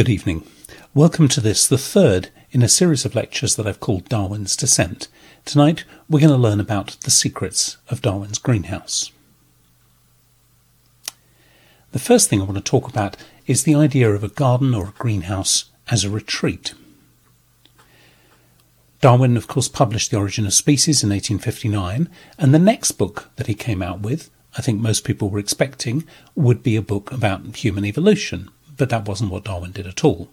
Good evening. Welcome to this, the third in a series of lectures that I've called Darwin's Descent. Tonight we're going to learn about the secrets of Darwin's greenhouse. The first thing I want to talk about is the idea of a garden or a greenhouse as a retreat. Darwin, of course, published The Origin of Species in 1859, and the next book that he came out with, I think most people were expecting, would be a book about human evolution, but that wasn't what Darwin did at all.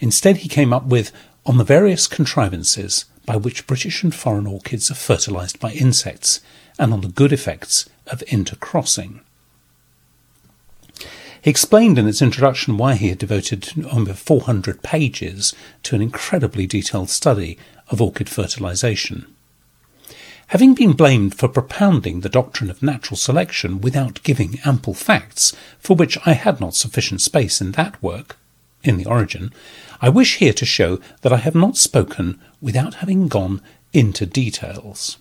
Instead, he came up with On the Various Contrivances by which British and foreign orchids are fertilized by insects, and on the good effects of intercrossing. He explained in its introduction why he had devoted over 400 pages to an incredibly detailed study of orchid fertilization. Having been blamed for propounding the doctrine of natural selection without giving ample facts, for which I had not sufficient space in that work, in the origin, I wish here to show that I have not spoken without having gone into details.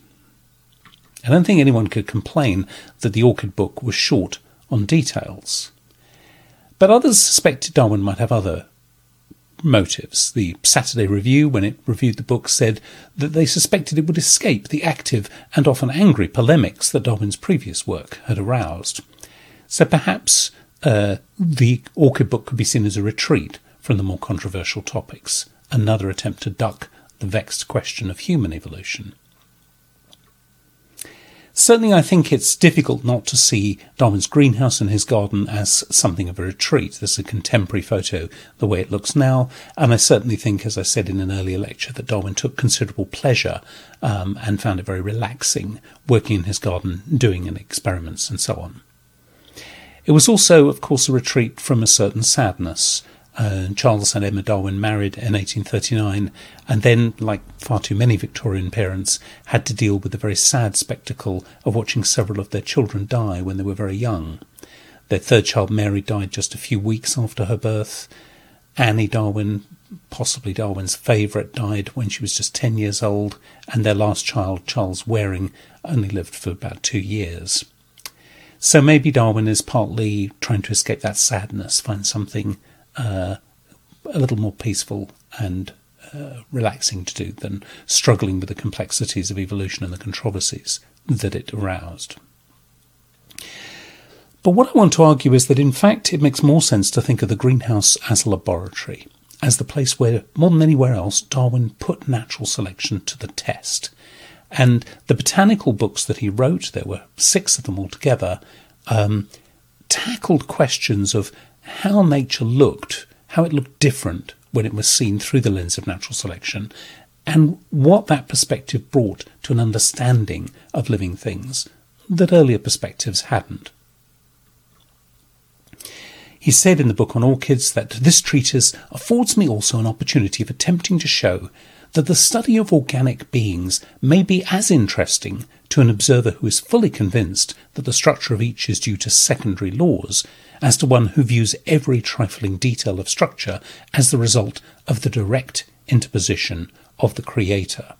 I don't think anyone could complain that the Orchid book was short on details. But others suspected Darwin might have other motives. The Saturday Review, when it reviewed the book, said that they suspected it would escape the active and often angry polemics that Darwin's previous work had aroused. So perhaps uh, the Orchid book could be seen as a retreat from the more controversial topics, another attempt to duck the vexed question of human evolution. Certainly, I think it's difficult not to see Darwin's greenhouse and his garden as something of a retreat. This is a contemporary photo, the way it looks now, and I certainly think, as I said in an earlier lecture, that Darwin took considerable pleasure um, and found it very relaxing working in his garden, doing experiments, and so on. It was also, of course, a retreat from a certain sadness. Uh, Charles and Emma Darwin married in 1839, and then, like far too many Victorian parents, had to deal with the very sad spectacle of watching several of their children die when they were very young. Their third child, Mary, died just a few weeks after her birth. Annie Darwin, possibly Darwin's favourite, died when she was just 10 years old, and their last child, Charles Waring, only lived for about two years. So maybe Darwin is partly trying to escape that sadness, find something uh, a little more peaceful and uh, relaxing to do than struggling with the complexities of evolution and the controversies that it aroused. But what I want to argue is that in fact it makes more sense to think of the greenhouse as a laboratory, as the place where, more than anywhere else, Darwin put natural selection to the test. And the botanical books that he wrote, there were six of them altogether, um, tackled questions of how nature looked, how it looked different when it was seen through the lens of natural selection, and what that perspective brought to an understanding of living things that earlier perspectives hadn't. He said in the book on orchids that this treatise affords me also an opportunity of attempting to show that the study of organic beings may be as interesting to an observer who is fully convinced that the structure of each is due to secondary laws as to one who views every trifling detail of structure as the result of the direct interposition of the Creator.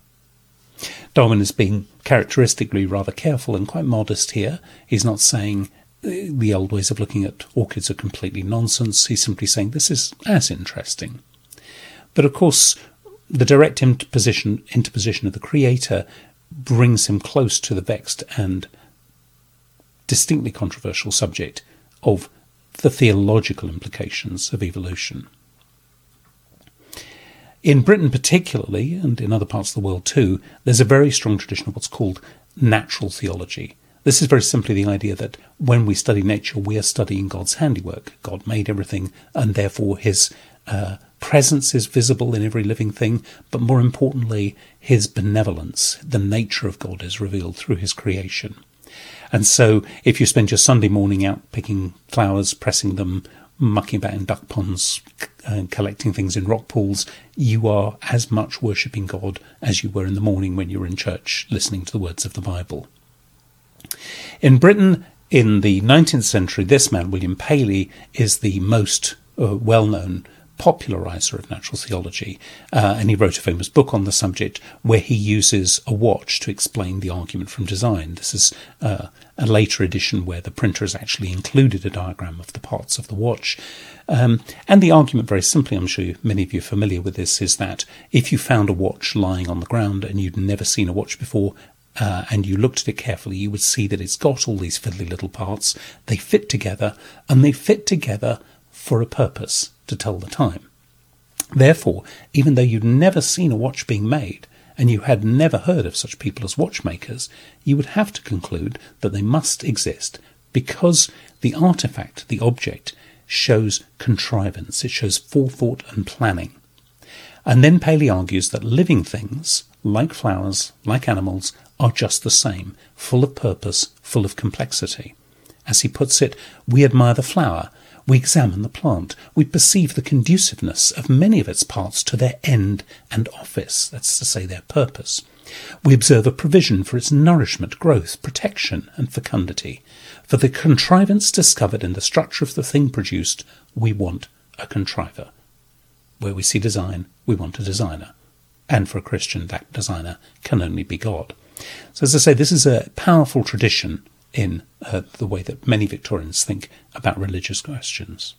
Darwin is being characteristically rather careful and quite modest here. He's not saying uh, the old ways of looking at orchids are completely nonsense. He's simply saying this is as interesting. But of course, the direct interposition, interposition of the Creator brings him close to the vexed and distinctly controversial subject of the theological implications of evolution. In Britain, particularly, and in other parts of the world too, there's a very strong tradition of what's called natural theology. This is very simply the idea that when we study nature, we are studying God's handiwork. God made everything, and therefore his uh, presence is visible in every living thing, but more importantly, his benevolence, the nature of God, is revealed through his creation. And so, if you spend your Sunday morning out picking flowers, pressing them, mucking about in duck ponds, collecting things in rock pools, you are as much worshipping God as you were in the morning when you were in church listening to the words of the Bible. In Britain, in the 19th century, this man, William Paley, is the most uh, well known popularizer of natural theology, uh, and he wrote a famous book on the subject where he uses a watch to explain the argument from design. This is uh, a later edition where the printer has actually included a diagram of the parts of the watch. Um, and the argument, very simply, I'm sure many of you are familiar with this, is that if you found a watch lying on the ground and you'd never seen a watch before, uh, and you looked at it carefully, you would see that it's got all these fiddly little parts. They fit together, and they fit together for a purpose to tell the time. Therefore, even though you'd never seen a watch being made, and you had never heard of such people as watchmakers, you would have to conclude that they must exist because the artifact, the object, shows contrivance, it shows forethought and planning. And then Paley argues that living things, like flowers, like animals, are just the same, full of purpose, full of complexity. As he puts it, we admire the flower, we examine the plant, we perceive the conduciveness of many of its parts to their end and office, that's to say, their purpose. We observe a provision for its nourishment, growth, protection, and fecundity. For the contrivance discovered in the structure of the thing produced, we want a contriver. Where we see design, we want a designer. And for a Christian, that designer can only be God. So, as I say, this is a powerful tradition in uh, the way that many Victorians think about religious questions.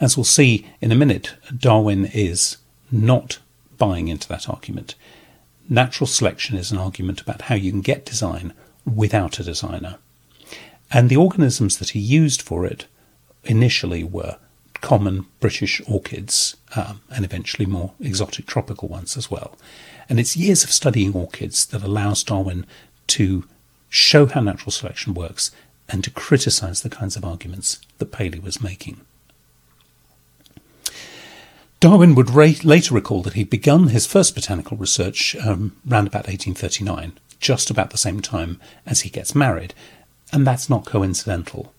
As we'll see in a minute, Darwin is not buying into that argument. Natural selection is an argument about how you can get design without a designer. And the organisms that he used for it initially were common British orchids um, and eventually more exotic tropical ones as well. And it's years of studying orchids that allows Darwin to show how natural selection works and to criticize the kinds of arguments that Paley was making. Darwin would ra- later recall that he'd begun his first botanical research um, around about 1839 just about the same time as he gets married. And that's not coincidental,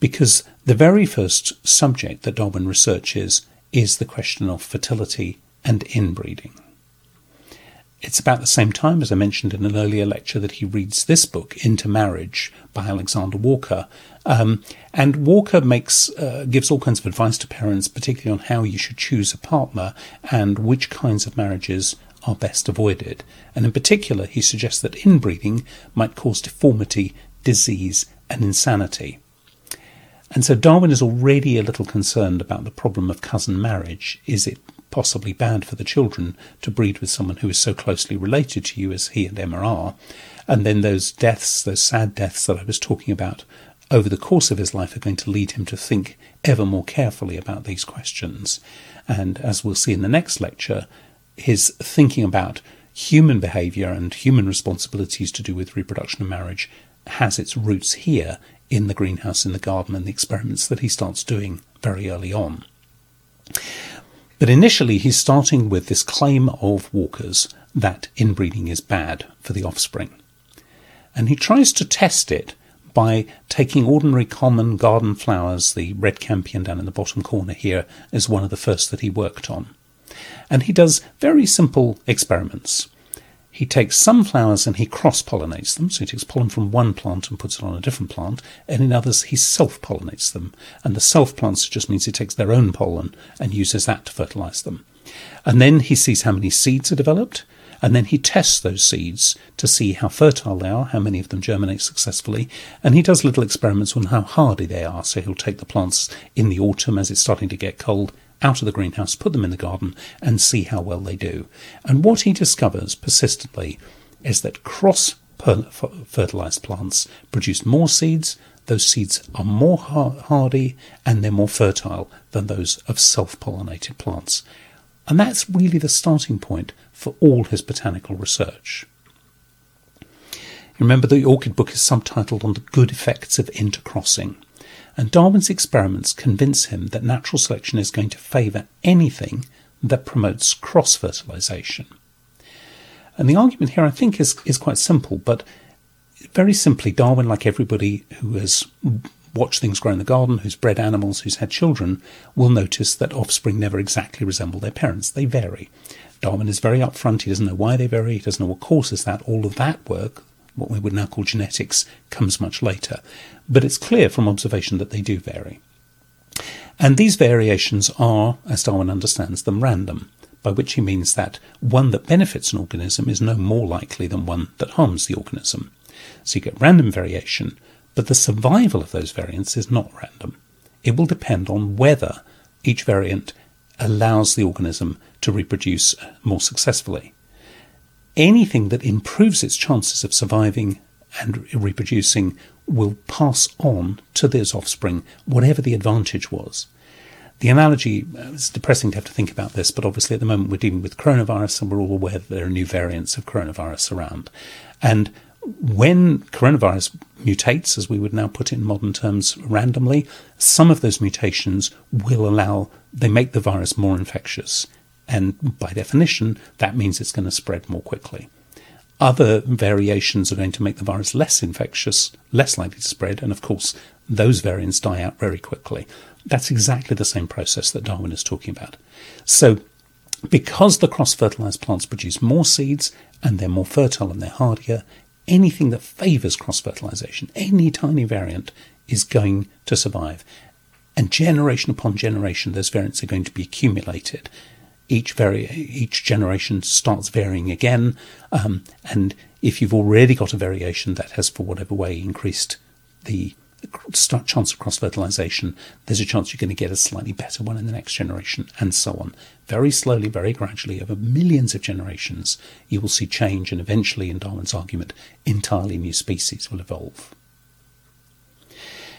because the very first subject that Darwin researches is the question of fertility and inbreeding. It's about the same time, as I mentioned in an earlier lecture, that he reads this book, Intermarriage, by Alexander Walker. Um, and Walker makes uh, gives all kinds of advice to parents, particularly on how you should choose a partner and which kinds of marriages are best avoided, and in particular, he suggests that inbreeding might cause deformity, disease, and insanity. And so Darwin is already a little concerned about the problem of cousin marriage. Is it possibly bad for the children to breed with someone who is so closely related to you as he and Emma are? And then those deaths, those sad deaths that I was talking about over the course of his life are going to lead him to think ever more carefully about these questions. And as we'll see in the next lecture, his thinking about human behavior and human responsibilities to do with reproduction and marriage has its roots here in the greenhouse in the garden and the experiments that he starts doing very early on. But initially, he's starting with this claim of Walker's that inbreeding is bad for the offspring. And he tries to test it by taking ordinary common garden flowers, the red campion down in the bottom corner here is one of the first that he worked on and he does very simple experiments. He takes some flowers and he cross pollinates them. So he takes pollen from one plant and puts it on a different plant, and in others he self pollinates them. And the self plants just means he takes their own pollen and uses that to fertilize them. And then he sees how many seeds are developed, and then he tests those seeds to see how fertile they are, how many of them germinate successfully, and he does little experiments on how hardy they are. So he'll take the plants in the autumn as it's starting to get cold, out of the greenhouse, put them in the garden, and see how well they do. And what he discovers persistently is that cross fertilized plants produce more seeds. Those seeds are more hardy and they're more fertile than those of self pollinated plants. And that's really the starting point for all his botanical research. Remember, the orchid book is subtitled On the Good Effects of Intercrossing and Darwin's experiments convince him that natural selection is going to favour anything that promotes cross fertilisation. And the argument here, I think, is, is quite simple, but very simply, Darwin, like everybody who has watched things grow in the garden, who's bred animals, who's had children, will notice that offspring never exactly resemble their parents. They vary. Darwin is very upfront. He doesn't know why they vary. He doesn't know what causes that. All of that work, what we would now call genetics, comes much later. But it's clear from observation that they do vary. And these variations are, as Darwin understands them, random, by which he means that one that benefits an organism is no more likely than one that harms the organism. So you get random variation, but the survival of those variants is not random. It will depend on whether each variant allows the organism to reproduce more successfully. Anything that improves its chances of surviving and reproducing will pass on to those offspring, whatever the advantage was. The analogy uh, is depressing to have to think about this, but obviously at the moment we're dealing with coronavirus and we're all aware that there are new variants of coronavirus around. And when coronavirus mutates, as we would now put it in modern terms, randomly, some of those mutations will allow, they make the virus more infectious. And by definition, that means it's going to spread more quickly. Other variations are going to make the virus less infectious, less likely to spread, and of course, those variants die out very quickly. That's exactly the same process that Darwin is talking about. So, because the cross fertilized plants produce more seeds and they're more fertile and they're hardier, anything that favours cross fertilization, any tiny variant, is going to survive. And generation upon generation, those variants are going to be accumulated each vari- each generation starts varying again. Um, and if you've already got a variation that has, for whatever way, increased the chance of cross fertilization, there's a chance you're going to get a slightly better one in the next generation, and so on. Very slowly, very gradually, over millions of generations, you will see change, and eventually, in Darwin's argument, entirely new species will evolve.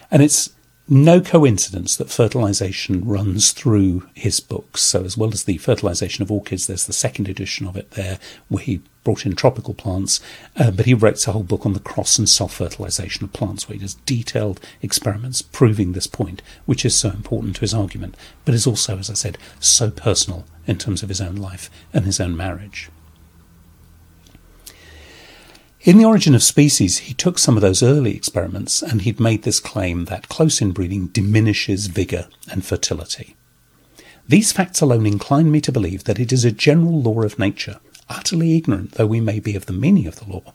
And it's no coincidence that fertilization runs through his books. So, as well as the fertilization of orchids, there's the second edition of it there, where he brought in tropical plants. Uh, but he writes a whole book on the cross and self fertilization of plants, where he does detailed experiments proving this point, which is so important to his argument, but is also, as I said, so personal in terms of his own life and his own marriage. In The Origin of Species, he took some of those early experiments and he'd made this claim that close inbreeding diminishes vigour and fertility. These facts alone incline me to believe that it is a general law of nature, utterly ignorant though we may be of the meaning of the law,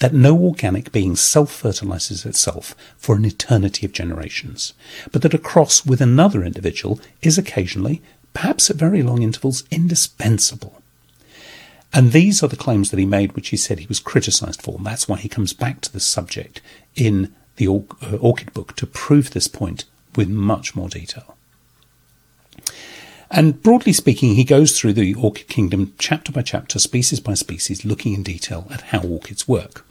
that no organic being self fertilizes itself for an eternity of generations, but that a cross with another individual is occasionally, perhaps at very long intervals, indispensable. And these are the claims that he made, which he said he was criticised for. And that's why he comes back to this subject in the uh, Orchid book to prove this point with much more detail. And broadly speaking, he goes through the orchid kingdom chapter by chapter, species by species, looking in detail at how orchids work.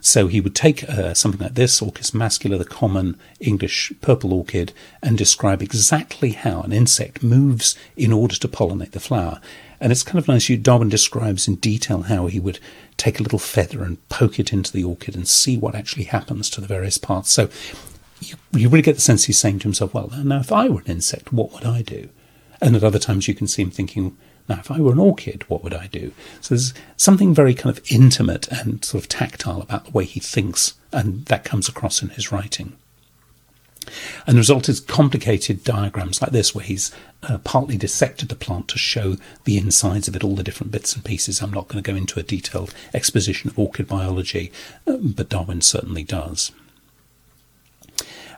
So he would take uh, something like this, Orchis mascula, the common English purple orchid, and describe exactly how an insect moves in order to pollinate the flower. And it's kind of nice. You, Darwin describes in detail how he would take a little feather and poke it into the orchid and see what actually happens to the various parts. So you, you really get the sense he's saying to himself, well, now if I were an insect, what would I do? And at other times you can see him thinking, now if I were an orchid, what would I do? So there's something very kind of intimate and sort of tactile about the way he thinks, and that comes across in his writing. And the result is complicated diagrams like this, where he's uh, partly dissected the plant to show the insides of it, all the different bits and pieces. I'm not going to go into a detailed exposition of orchid biology, uh, but Darwin certainly does.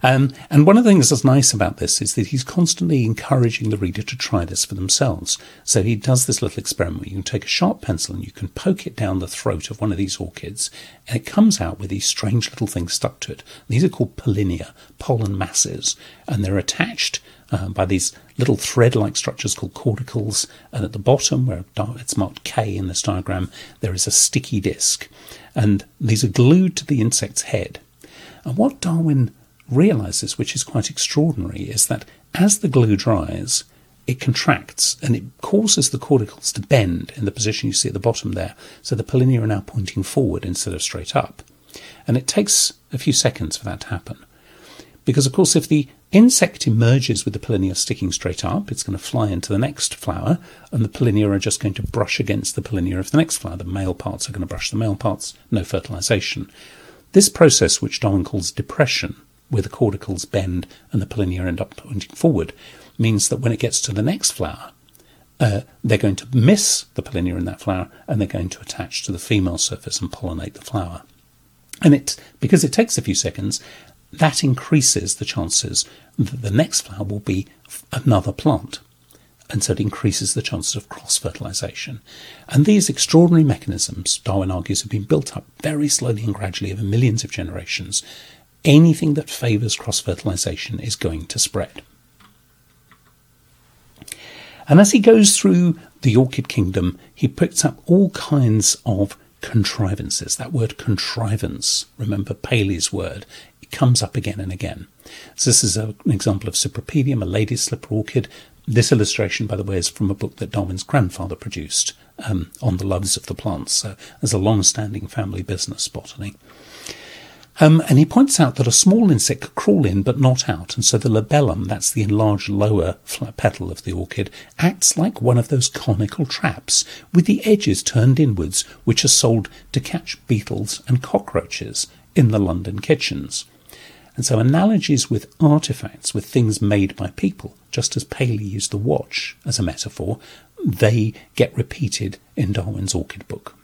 Um, and one of the things that's nice about this is that he's constantly encouraging the reader to try this for themselves. So he does this little experiment where you can take a sharp pencil and you can poke it down the throat of one of these orchids, and it comes out with these strange little things stuck to it. These are called pollinia, pollen masses, and they're attached uh, by these little thread-like structures called caudicles, and at the bottom, where it's marked K in this diagram, there is a sticky disc, and these are glued to the insect's head. And what Darwin realizes, which is quite extraordinary, is that as the glue dries, it contracts and it causes the caudicles to bend in the position you see at the bottom there. So the pollinia are now pointing forward instead of straight up. And it takes a few seconds for that to happen. Because, of course, if the insect emerges with the pollinia sticking straight up, it's going to fly into the next flower, and the pollinia are just going to brush against the pollinia of the next flower. The male parts are going to brush the male parts, no fertilization. This process, which Darwin calls depression, where the caudicles bend and the pollinia end up pointing forward, means that when it gets to the next flower, uh, they're going to miss the pollinia in that flower and they're going to attach to the female surface and pollinate the flower. And it, because it takes a few seconds, that increases the chances that the next flower will be another plant. And so it increases the chances of cross fertilization. And these extraordinary mechanisms, Darwin argues, have been built up very slowly and gradually over millions of generations. Anything that favors cross fertilization is going to spread. And as he goes through the orchid kingdom, he picks up all kinds of contrivances. That word contrivance, remember Paley's word, it comes up again and again. So this is a, an example of Cypripedium, a lady's slipper orchid. This illustration, by the way, is from a book that Darwin's grandfather produced um, on the loves of the plants. So there's a long-standing family business, botany. Um, and he points out that a small insect could crawl in but not out, and so the labellum, that's the enlarged lower petal of the orchid, acts like one of those conical traps with the edges turned inwards, which are sold to catch beetles and cockroaches in the London kitchens. And so analogies with artifacts, with things made by people, just as Paley used the watch as a metaphor, they get repeated in Darwin's orchid book.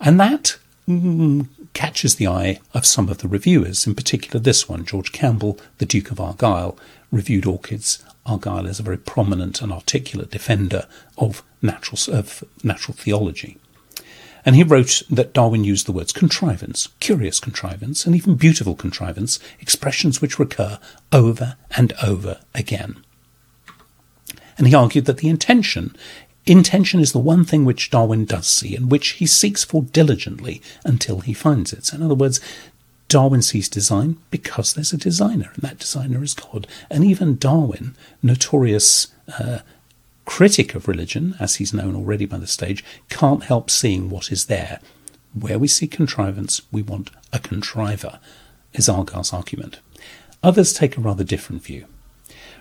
And that mm, catches the eye of some of the reviewers, in particular this one, George Campbell, the Duke of Argyll, reviewed orchids. Argyll is a very prominent and articulate defender of natural, of natural theology. And he wrote that Darwin used the words contrivance, curious contrivance, and even beautiful contrivance, expressions which recur over and over again. And he argued that the intention Intention is the one thing which Darwin does see and which he seeks for diligently until he finds it. So, in other words, Darwin sees design because there's a designer, and that designer is God. And even Darwin, notorious uh, critic of religion, as he's known already by the stage, can't help seeing what is there. Where we see contrivance, we want a contriver, is Argyll's argument. Others take a rather different view.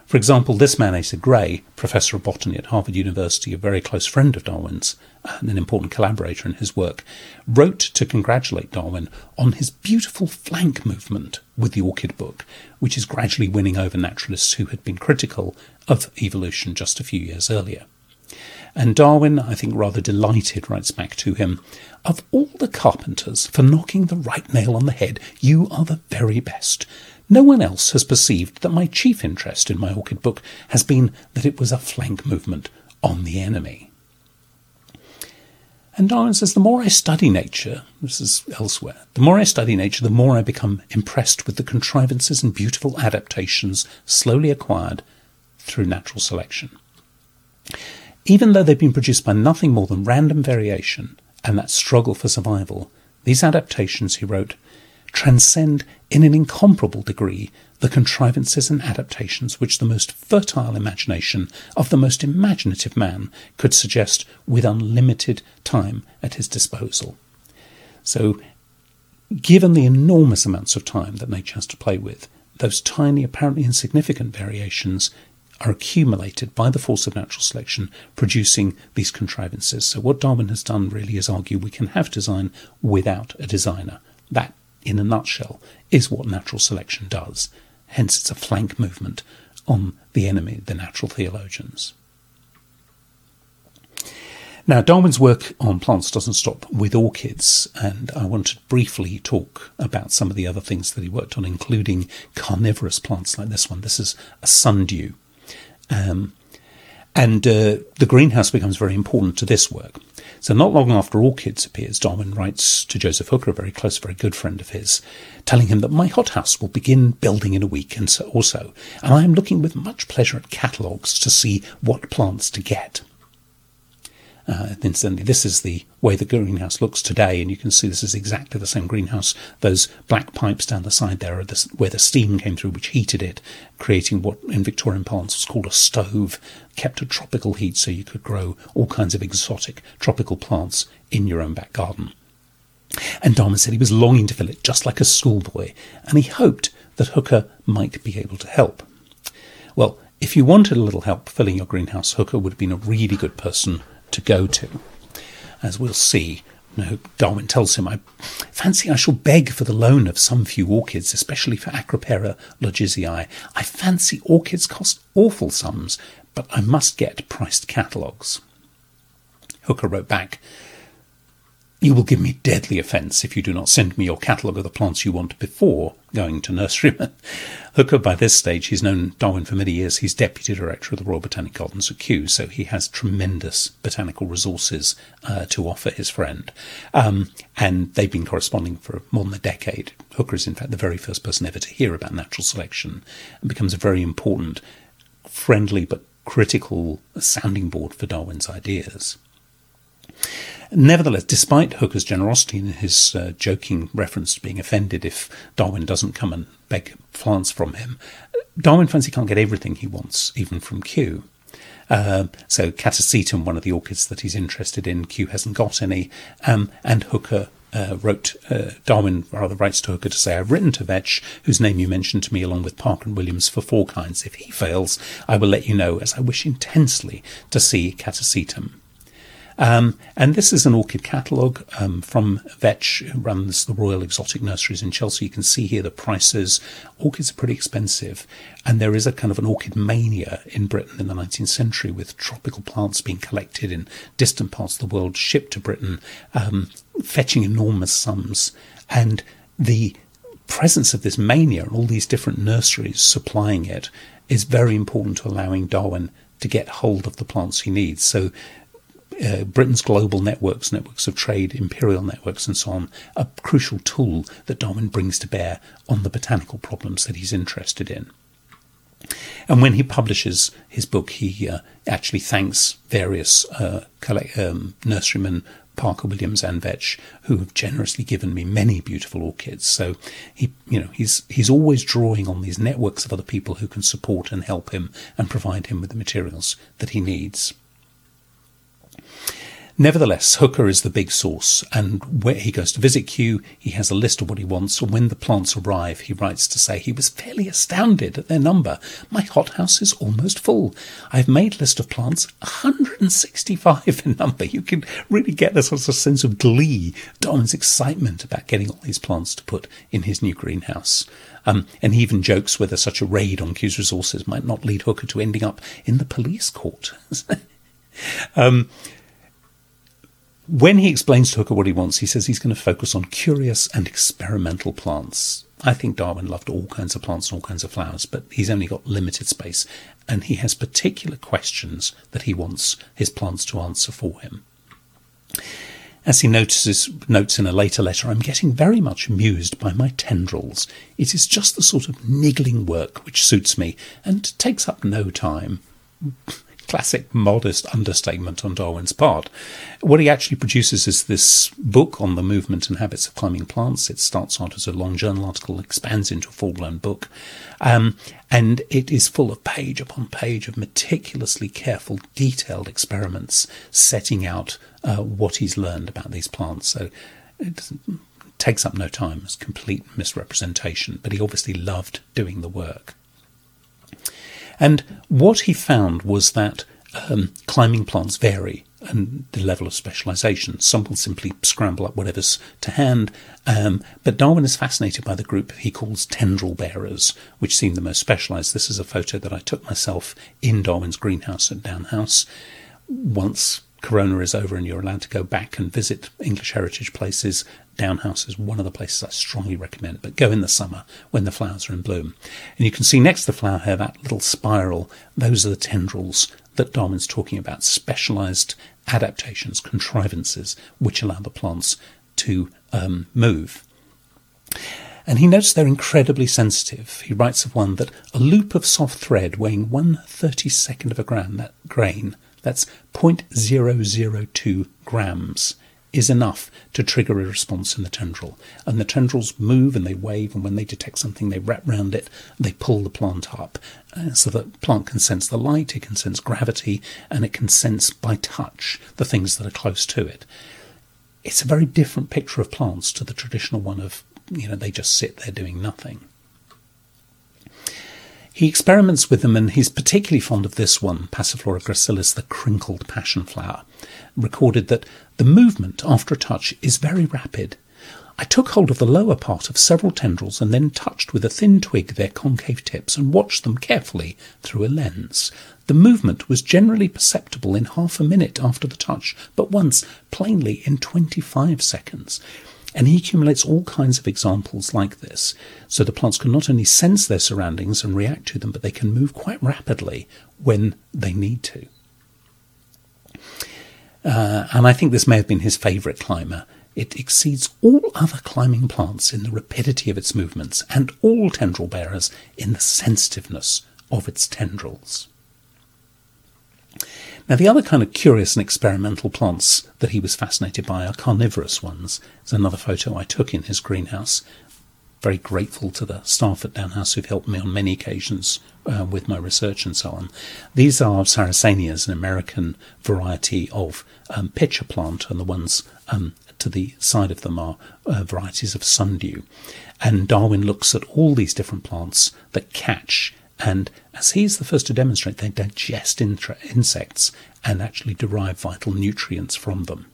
For example, this man, Asa Gray, professor of botany at Harvard University, a very close friend of Darwin's and an important collaborator in his work, wrote to congratulate Darwin on his beautiful flank movement with the orchid book, which is gradually winning over naturalists who had been critical of evolution just a few years earlier. And Darwin, I think, rather delighted, writes back to him, Of all the carpenters, for knocking the right nail on the head, you are the very best. No one else has perceived that my chief interest in my orchid book has been that it was a flank movement on the enemy. And Darwin says, the more I study nature, this is elsewhere, the more I study nature, the more I become impressed with the contrivances and beautiful adaptations slowly acquired through natural selection. Even though they've been produced by nothing more than random variation and that struggle for survival, these adaptations, he wrote, transcend in an incomparable degree the contrivances and adaptations which the most fertile imagination of the most imaginative man could suggest with unlimited time at his disposal. So, given the enormous amounts of time that nature has to play with, those tiny, apparently insignificant variations are accumulated by the force of natural selection, producing these contrivances. So, what Darwin has done really is argue we can have design without a designer. That in a nutshell, is what natural selection does. Hence, it's a flank movement on the enemy, the natural theologians. Now, Darwin's work on plants doesn't stop with orchids, and I want to briefly talk about some of the other things that he worked on, including carnivorous plants like this one. This is a sundew. Um, and uh, the greenhouse becomes very important to this work. So not long after Orchids appears, Darwin writes to Joseph Hooker, a very close, very good friend of his, telling him that my hothouse will begin building in a week and so also, and I am looking with much pleasure at catalogues to see what plants to get. Uh, incidentally, this is the way the greenhouse looks today, and you can see this is exactly the same greenhouse. Those black pipes down the side there are the, where the steam came through, which heated it, creating what in Victorian parlance was called a stove, kept a tropical heat so you could grow all kinds of exotic tropical plants in your own back garden. And Darwin said he was longing to fill it just like a schoolboy, and he hoped that Hooker might be able to help. Well, if you wanted a little help filling your greenhouse, Hooker would have been a really good person to go to. As we'll see, Darwin tells him, I fancy I shall beg for the loan of some few orchids, especially for Acropera loddigesii. I fancy orchids cost awful sums, but I must get priced catalogues. Hooker wrote back, you will give me deadly offence if you do not send me your catalogue of the plants you want before going to nurseryman. Hooker, by this stage, he's known Darwin for many years. He's deputy director of the Royal Botanic Gardens at Kew, so he has tremendous botanical resources uh, to offer his friend. Um, and they've been corresponding for more than a decade. Hooker is, in fact, the very first person ever to hear about natural selection and becomes a very important, friendly but critical sounding board for Darwin's ideas. Nevertheless, despite Hooker's generosity and his uh, joking reference to being offended if Darwin doesn't come and beg plants from him, Darwin finds he can't get everything he wants, even from Kew. Uh, so Catasetum, one of the orchids that he's interested in, Kew hasn't got any, um, and Hooker uh, wrote, uh, Darwin rather writes to Hooker to say, I've written to Veitch, whose name you mentioned to me along with Parker and Williams for four kinds. If he fails, I will let you know, as I wish intensely to see Catasetum. Um, and this is an orchid catalogue um, from Veitch, who runs the Royal Exotic Nurseries in Chelsea. You can see here the prices. Orchids are pretty expensive, and there is a kind of an orchid mania in Britain in the 19th century with tropical plants being collected in distant parts of the world, shipped to Britain, um, fetching enormous sums. And the presence of this mania and all these different nurseries supplying it is very important to allowing Darwin to get hold of the plants he needs. So uh, Britain's global networks, networks of trade, imperial networks, and so on, a crucial tool that Darwin brings to bear on the botanical problems that he's interested in. And when he publishes his book, he uh, actually thanks various uh, collect, um, nurserymen, Parker Williams and Veitch, who have generously given me many beautiful orchids. So he, you know, he's he's always drawing on these networks of other people who can support and help him and provide him with the materials that he needs. Nevertheless, Hooker is the big source, and where he goes to visit Kew, he has a list of what he wants, and when the plants arrive, he writes to say he was fairly astounded at their number. My hothouse is almost full. I've made a list of plants, 165 in number. You can really get this sort of sense of glee, Darwin's excitement about getting all these plants to put in his new greenhouse. Um, and he even jokes whether such a raid on Kew's resources might not lead Hooker to ending up in the police court. um, when he explains to Hooker what he wants, he says he's going to focus on curious and experimental plants. I think Darwin loved all kinds of plants and all kinds of flowers, but he's only got limited space, and he has particular questions that he wants his plants to answer for him. As he notices, notes in a later letter, I'm getting very much amused by my tendrils. It is just the sort of niggling work which suits me and takes up no time classic modest understatement on Darwin's part. What he actually produces is this book on the movement and habits of climbing plants. It starts out as a long journal article, expands into a full blown book, um, and it is full of page upon page of meticulously careful, detailed experiments setting out uh, what he's learned about these plants. So it takes up no time. It's complete misrepresentation, but he obviously loved doing the work. And what he found was that um, climbing plants vary and the level of specialization. Some will simply scramble up whatever's to hand, um, but Darwin is fascinated by the group he calls tendril bearers, which seem the most specialized. This is a photo that I took myself in Darwin's greenhouse at Down House. Once Corona is over and you're allowed to go back and visit English heritage places, Downhouse is one of the places I strongly recommend, but go in the summer when the flowers are in bloom. And you can see next to the flower here, that little spiral, those are the tendrils that Darwin's talking about, specialized adaptations, contrivances, which allow the plants to um, move. And he notes they're incredibly sensitive. He writes of one that a loop of soft thread weighing one thirty second of a gram, that grain, that's 0.002 grams, is enough to trigger a response in the tendril. And the tendrils move and they wave, and when they detect something, they wrap round it, they pull the plant up. Uh, so that the plant can sense the light, it can sense gravity, and it can sense by touch the things that are close to it. It's a very different picture of plants to the traditional one of, you know, they just sit there doing nothing. He experiments with them, and he's particularly fond of this one, Passiflora gracilis, the crinkled passion flower. Recorded that the movement after a touch is very rapid. I took hold of the lower part of several tendrils and then touched with a thin twig their concave tips and watched them carefully through a lens. The movement was generally perceptible in half a minute after the touch, but once plainly in 25 seconds. And he accumulates all kinds of examples like this. So the plants can not only sense their surroundings and react to them, but they can move quite rapidly when they need to. Uh, and I think this may have been his favourite climber. It exceeds all other climbing plants in the rapidity of its movements, and all tendril bearers in the sensitiveness of its tendrils. Now, the other kind of curious and experimental plants that he was fascinated by are carnivorous ones. There's another photo I took in his greenhouse. Very grateful to the staff at Down House who've helped me on many occasions uh, with my research and so on. These are Sarracenias, an American variety of um, pitcher plant, and the ones um, to the side of them are uh, varieties of sundew. And Darwin looks at all these different plants that catch, and as he's the first to demonstrate, they digest intra- insects and actually derive vital nutrients from them.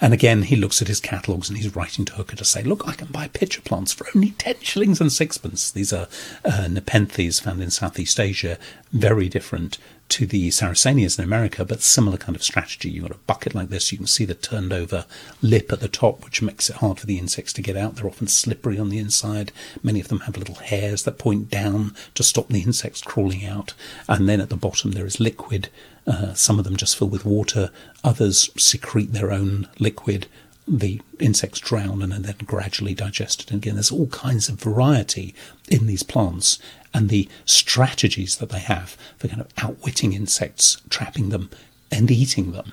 And again, he looks at his catalogues and he's writing to Hooker to say, Look, I can buy pitcher plants for only 10 shillings and sixpence. These are uh, Nepenthes found in Southeast Asia, very different to the Sarracenias in America, but similar kind of strategy. You've got a bucket like this, you can see the turned over lip at the top, which makes it hard for the insects to get out. They're often slippery on the inside. Many of them have little hairs that point down to stop the insects crawling out. And then at the bottom, there is liquid. Uh, some of them just fill with water, others secrete their own liquid the insects drown and are then gradually digested. And again, there's all kinds of variety in these plants and the strategies that they have for kind of outwitting insects, trapping them, and eating them.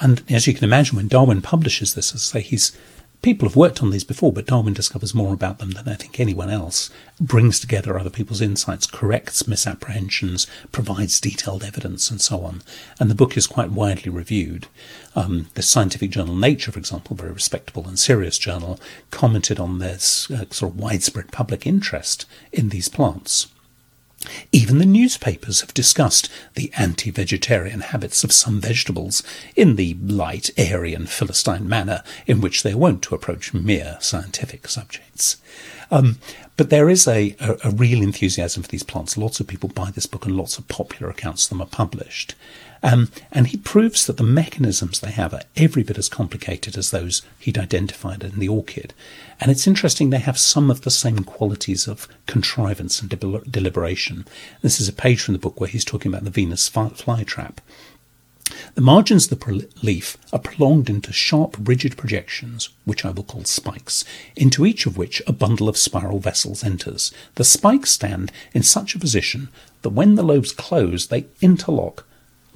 And as you can imagine, when Darwin publishes this, as I say, he's People have worked on these before, but Darwin discovers more about them than I think anyone else, brings together other people's insights, corrects misapprehensions, provides detailed evidence, and so on. And the book is quite widely reviewed. Um, the scientific journal Nature, for example, very respectable and serious journal, commented on this uh, sort of widespread public interest in these plants. Even the newspapers have discussed the anti vegetarian habits of some vegetables in the light, airy, and Philistine manner in which they are wont to approach mere scientific subjects. Um, but there is a, a, a, real enthusiasm for these plants. Lots of people buy this book, and lots of popular accounts of them are published. Um, and he proves that the mechanisms they have are every bit as complicated as those he'd identified in the orchid. And it's interesting, they have some of the same qualities of contrivance and deliberation. This is a page from the book where he's talking about the Venus flytrap. The margins of the leaf are prolonged into sharp, rigid projections, which I will call spikes, into each of which a bundle of spiral vessels enters. The spikes stand in such a position that when the lobes close, they interlock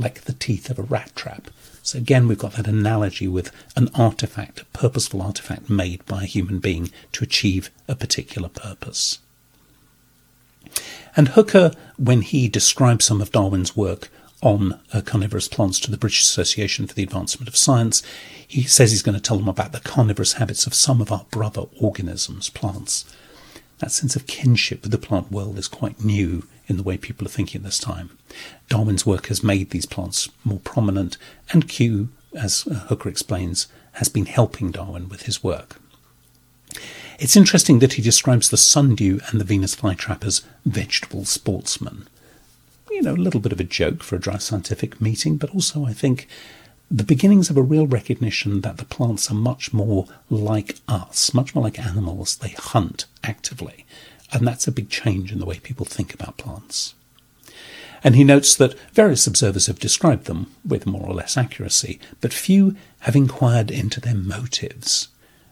like the teeth of a rat trap. So again, we've got that analogy with an artifact, a purposeful artifact made by a human being to achieve a particular purpose. And Hooker, when he describes some of Darwin's work on uh, carnivorous plants to the British Association for the Advancement of Science, he says he's going to tell them about the carnivorous habits of some of our brother organisms, plants. That sense of kinship with the plant world is quite new in the way people are thinking at this time. Darwin's work has made these plants more prominent, and Kew, as uh, Hooker explains, has been helping Darwin with his work. It's interesting that he describes the sundew and the Venus flytrap as vegetable sportsmen. You know, a little bit of a joke for a dry scientific meeting, but also I think the beginnings of a real recognition that the plants are much more like us, much more like animals. They hunt actively. And that's a big change in the way people think about plants. And he notes that various observers have described them with more or less accuracy, but few have inquired into their motives.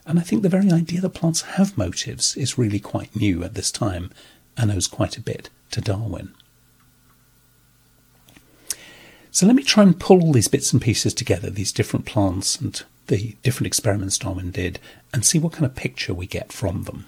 And I think the very idea that plants have motives is really quite new at this time and owes quite a bit to Darwin. So let me try and pull all these bits and pieces together, these different plants and the different experiments Darwin did, and see what kind of picture we get from them.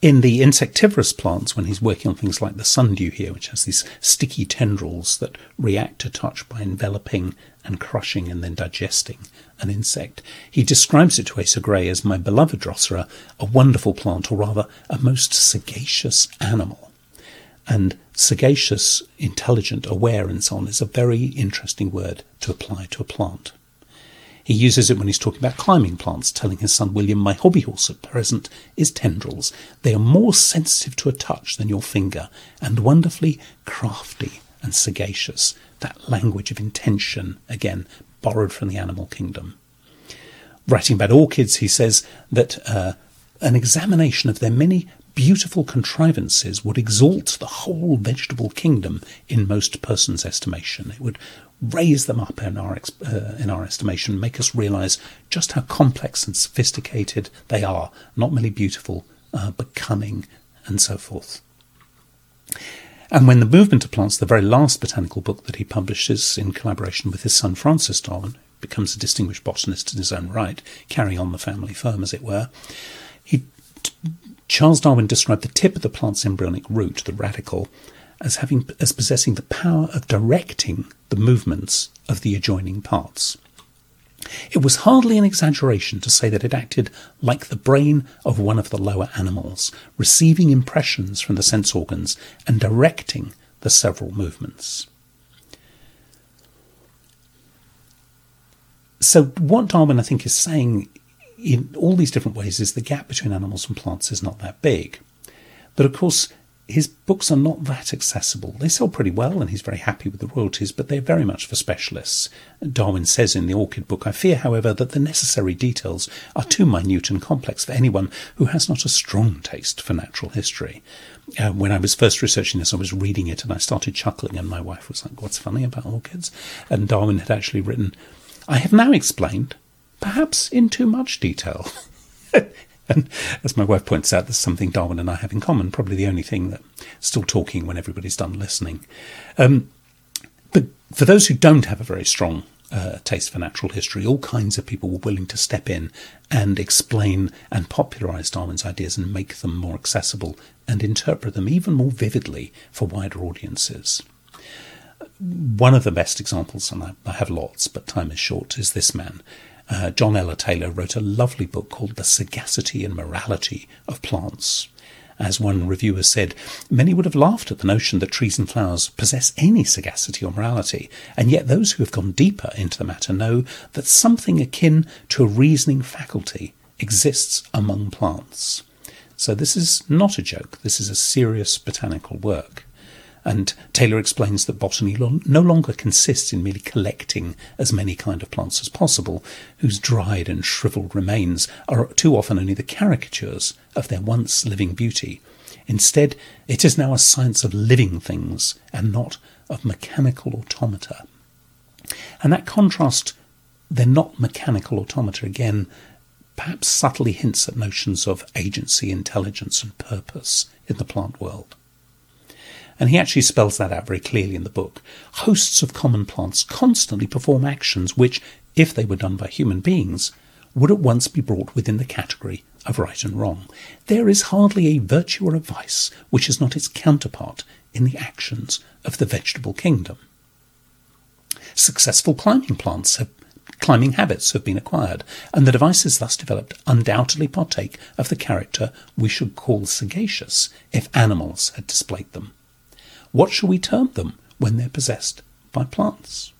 In the insectivorous plants, when he's working on things like the sundew here, which has these sticky tendrils that react to touch by enveloping and crushing and then digesting an insect, he describes it to Asa Gray as my beloved Drosera, a wonderful plant, or rather a most sagacious animal. And sagacious, intelligent, aware, and so on is a very interesting word to apply to a plant. He uses it when he's talking about climbing plants, telling his son William, My hobby horse at present is tendrils. They are more sensitive to a touch than your finger, and wonderfully crafty and sagacious. That language of intention, again, borrowed from the animal kingdom. Writing about orchids, he says that uh, an examination of their many beautiful contrivances would exalt the whole vegetable kingdom in most persons' estimation. It would raise them up in our uh, in our estimation, make us realise just how complex and sophisticated they are, not merely beautiful, uh, but cunning and so forth. And when the movement of plants, the very last botanical book that he publishes in collaboration with his son Francis Darwin, becomes a distinguished botanist in his own right, carrying on the family firm, as it were, he Charles Darwin described the tip of the plant's embryonic root, the radicle, as having as possessing the power of directing the movements of the adjoining parts. It was hardly an exaggeration to say that it acted like the brain of one of the lower animals, receiving impressions from the sense organs and directing the several movements. So, what Darwin, I think, is saying in all these different ways is the gap between animals and plants is not that big. But of course, his books are not that accessible. They sell pretty well, and he's very happy with the royalties, but they're very much for specialists. Darwin says in the Orchid book, I fear, however, that the necessary details are too minute and complex for anyone who has not a strong taste for natural history. Uh, when I was first researching this, I was reading it and I started chuckling, and my wife was like, What's funny about orchids? And Darwin had actually written, I have now explained perhaps in too much detail. and as my wife points out, there's something Darwin and I have in common, probably the only thing that still talking when everybody's done listening. Um, but for those who don't have a very strong uh, taste for natural history, all kinds of people were willing to step in and explain and popularize Darwin's ideas and make them more accessible and interpret them even more vividly for wider audiences. One of the best examples, and I, I have lots, but time is short, is this man, uh, John Ellor Taylor wrote a lovely book called The Sagacity and Morality of Plants. As one reviewer said, many would have laughed at the notion that trees and flowers possess any sagacity or morality, and yet those who have gone deeper into the matter know that something akin to a reasoning faculty exists among plants. So this is not a joke, this is a serious botanical work. And Taylor explains that botany no longer consists in merely collecting as many kind of plants as possible, whose dried and shriveled remains are too often only the caricatures of their once living beauty. Instead, it is now a science of living things and not of mechanical automata. And that contrast, they're not mechanical automata again, perhaps subtly hints at notions of agency, intelligence, and purpose in the plant world. And he actually spells that out very clearly in the book. Hosts of common plants constantly perform actions which, if they were done by human beings, would at once be brought within the category of right and wrong. There is hardly a virtue or a vice which is not its counterpart in the actions of the vegetable kingdom. Successful climbing plants have climbing habits have been acquired, and the devices thus developed undoubtedly partake of the character we should call sagacious if animals had displayed them. What shall we term them when they're possessed by plants?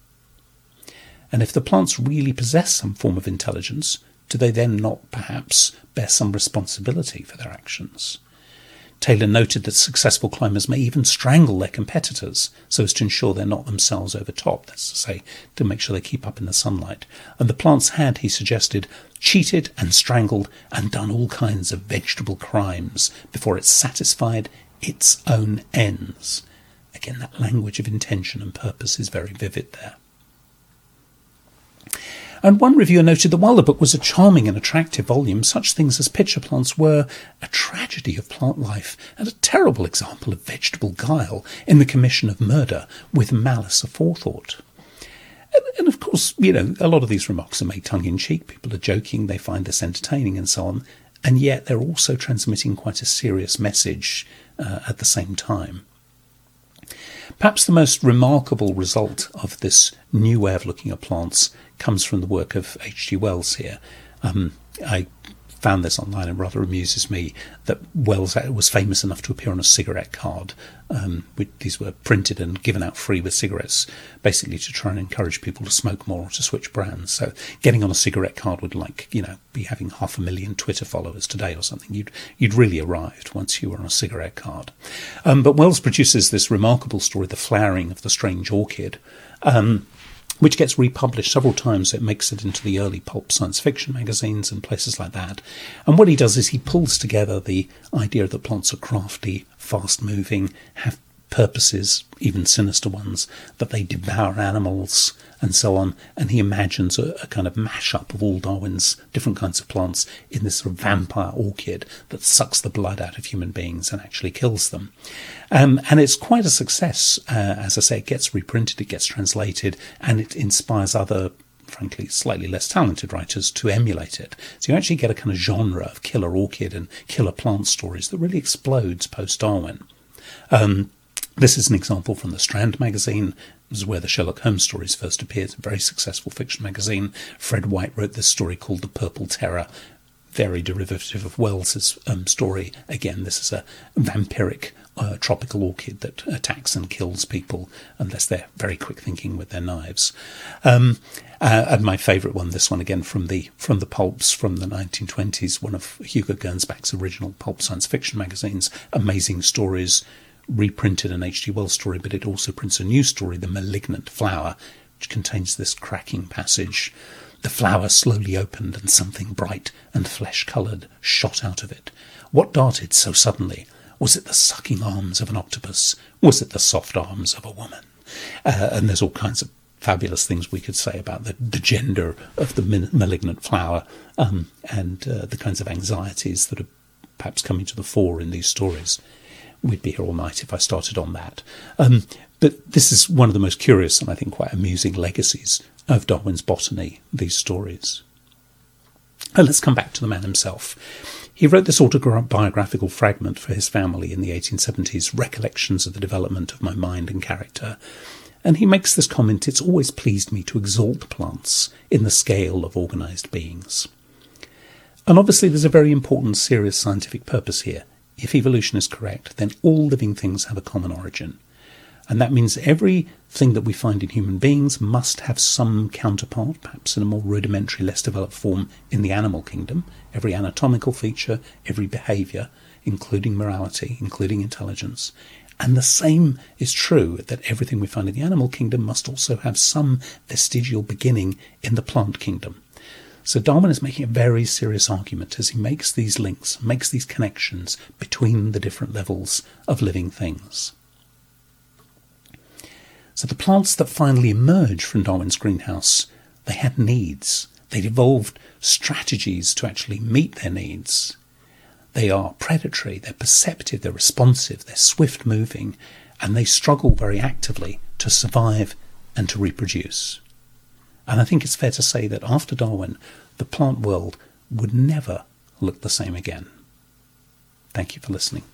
And if the plants really possess some form of intelligence, do they then not perhaps bear some responsibility for their actions? Taylor noted that successful climbers may even strangle their competitors so as to ensure they're not themselves overtopped, that's to say, to make sure they keep up in the sunlight. And the plants had, he suggested, cheated and strangled and done all kinds of vegetable crimes before it satisfied its own ends. Again, that language of intention and purpose is very vivid there. And one reviewer noted that while the book was a charming and attractive volume, such things as pitcher plants were a tragedy of plant life and a terrible example of vegetable guile in the commission of murder with malice aforethought. And, and of course, you know, a lot of these remarks are made tongue in cheek. People are joking, they find this entertaining, and so on. And yet they're also transmitting quite a serious message uh, at the same time. Perhaps the most remarkable result of this new way of looking at plants comes from the work of H.G. Wells here. Um, I found this online and rather amuses me that Wells was famous enough to appear on a cigarette card. Um, these were printed and given out free with cigarettes, basically to try and encourage people to smoke more or to switch brands. So getting on a cigarette card would like you know be having half a million Twitter followers today or something. You'd you'd really arrived once you were on a cigarette card. Um, but Wells produces this remarkable story, the flowering of the strange orchid. Um, which gets republished several times. It makes it into the early pulp science fiction magazines and places like that. And what he does is he pulls together the idea that plants are crafty, fast moving, have purposes, even sinister ones, that they devour animals and so on. And he imagines a, a kind of mashup of all Darwin's different kinds of plants in this sort of vampire orchid that sucks the blood out of human beings and actually kills them. Um, and it's quite a success. Uh, as I say, it gets reprinted, it gets translated, and it inspires other frankly, slightly less talented writers to emulate it. So you actually get a kind of genre of killer orchid and killer plant stories that really explodes post Darwin. Um, this is an example from the Strand magazine. This is where the Sherlock Holmes stories first appeared. A very successful fiction magazine. Fred White wrote this story called The Purple Terror, very derivative of Wells's um, story. Again, this is a vampiric uh, tropical orchid that attacks and kills people unless they're very quick thinking with their knives. Um, uh, and my favourite one, this one again from the from the pulps from the 1920s, one of Hugo Gernsback's original pulp science fiction magazines. Amazing stories reprinted an H.G. Wells story, but it also prints a new story, The Malignant Flower, which contains this cracking passage. The flower slowly opened, and something bright and flesh coloured shot out of it. What darted so suddenly? Was it the sucking arms of an octopus? Was it the soft arms of a woman? Uh, and there's all kinds of fabulous things we could say about the, the gender of the malignant flower um, and uh, the kinds of anxieties that are perhaps coming to the fore in these stories we'd be here all night if I started on that. Um, but this is one of the most curious and I think quite amusing legacies of Darwin's botany, these stories. And let's come back to the man himself. He wrote this autobiographical fragment for his family in the 1870s, Recollections of the Development of My Mind and Character. And he makes this comment It's always pleased me to exalt plants in the scale of organised beings. And obviously, there's a very important, serious scientific purpose here if evolution is correct, then all living things have a common origin. And that means everything that we find in human beings must have some counterpart, perhaps in a more rudimentary, less developed form in the animal kingdom. Every anatomical feature, every behavior, including morality, including intelligence. And the same is true that everything we find in the animal kingdom must also have some vestigial beginning in the plant kingdom. So Darwin is making a very serious argument as he makes these links, makes these connections between the different levels of living things. So the plants that finally emerge from Darwin's greenhouse, they had needs. They'd evolved strategies to actually meet their needs. They are predatory, they're perceptive, they're responsive, they're swift moving, and they struggle very actively to survive and to reproduce. And I think it's fair to say that after Darwin, the plant world would never look the same again. Thank you for listening.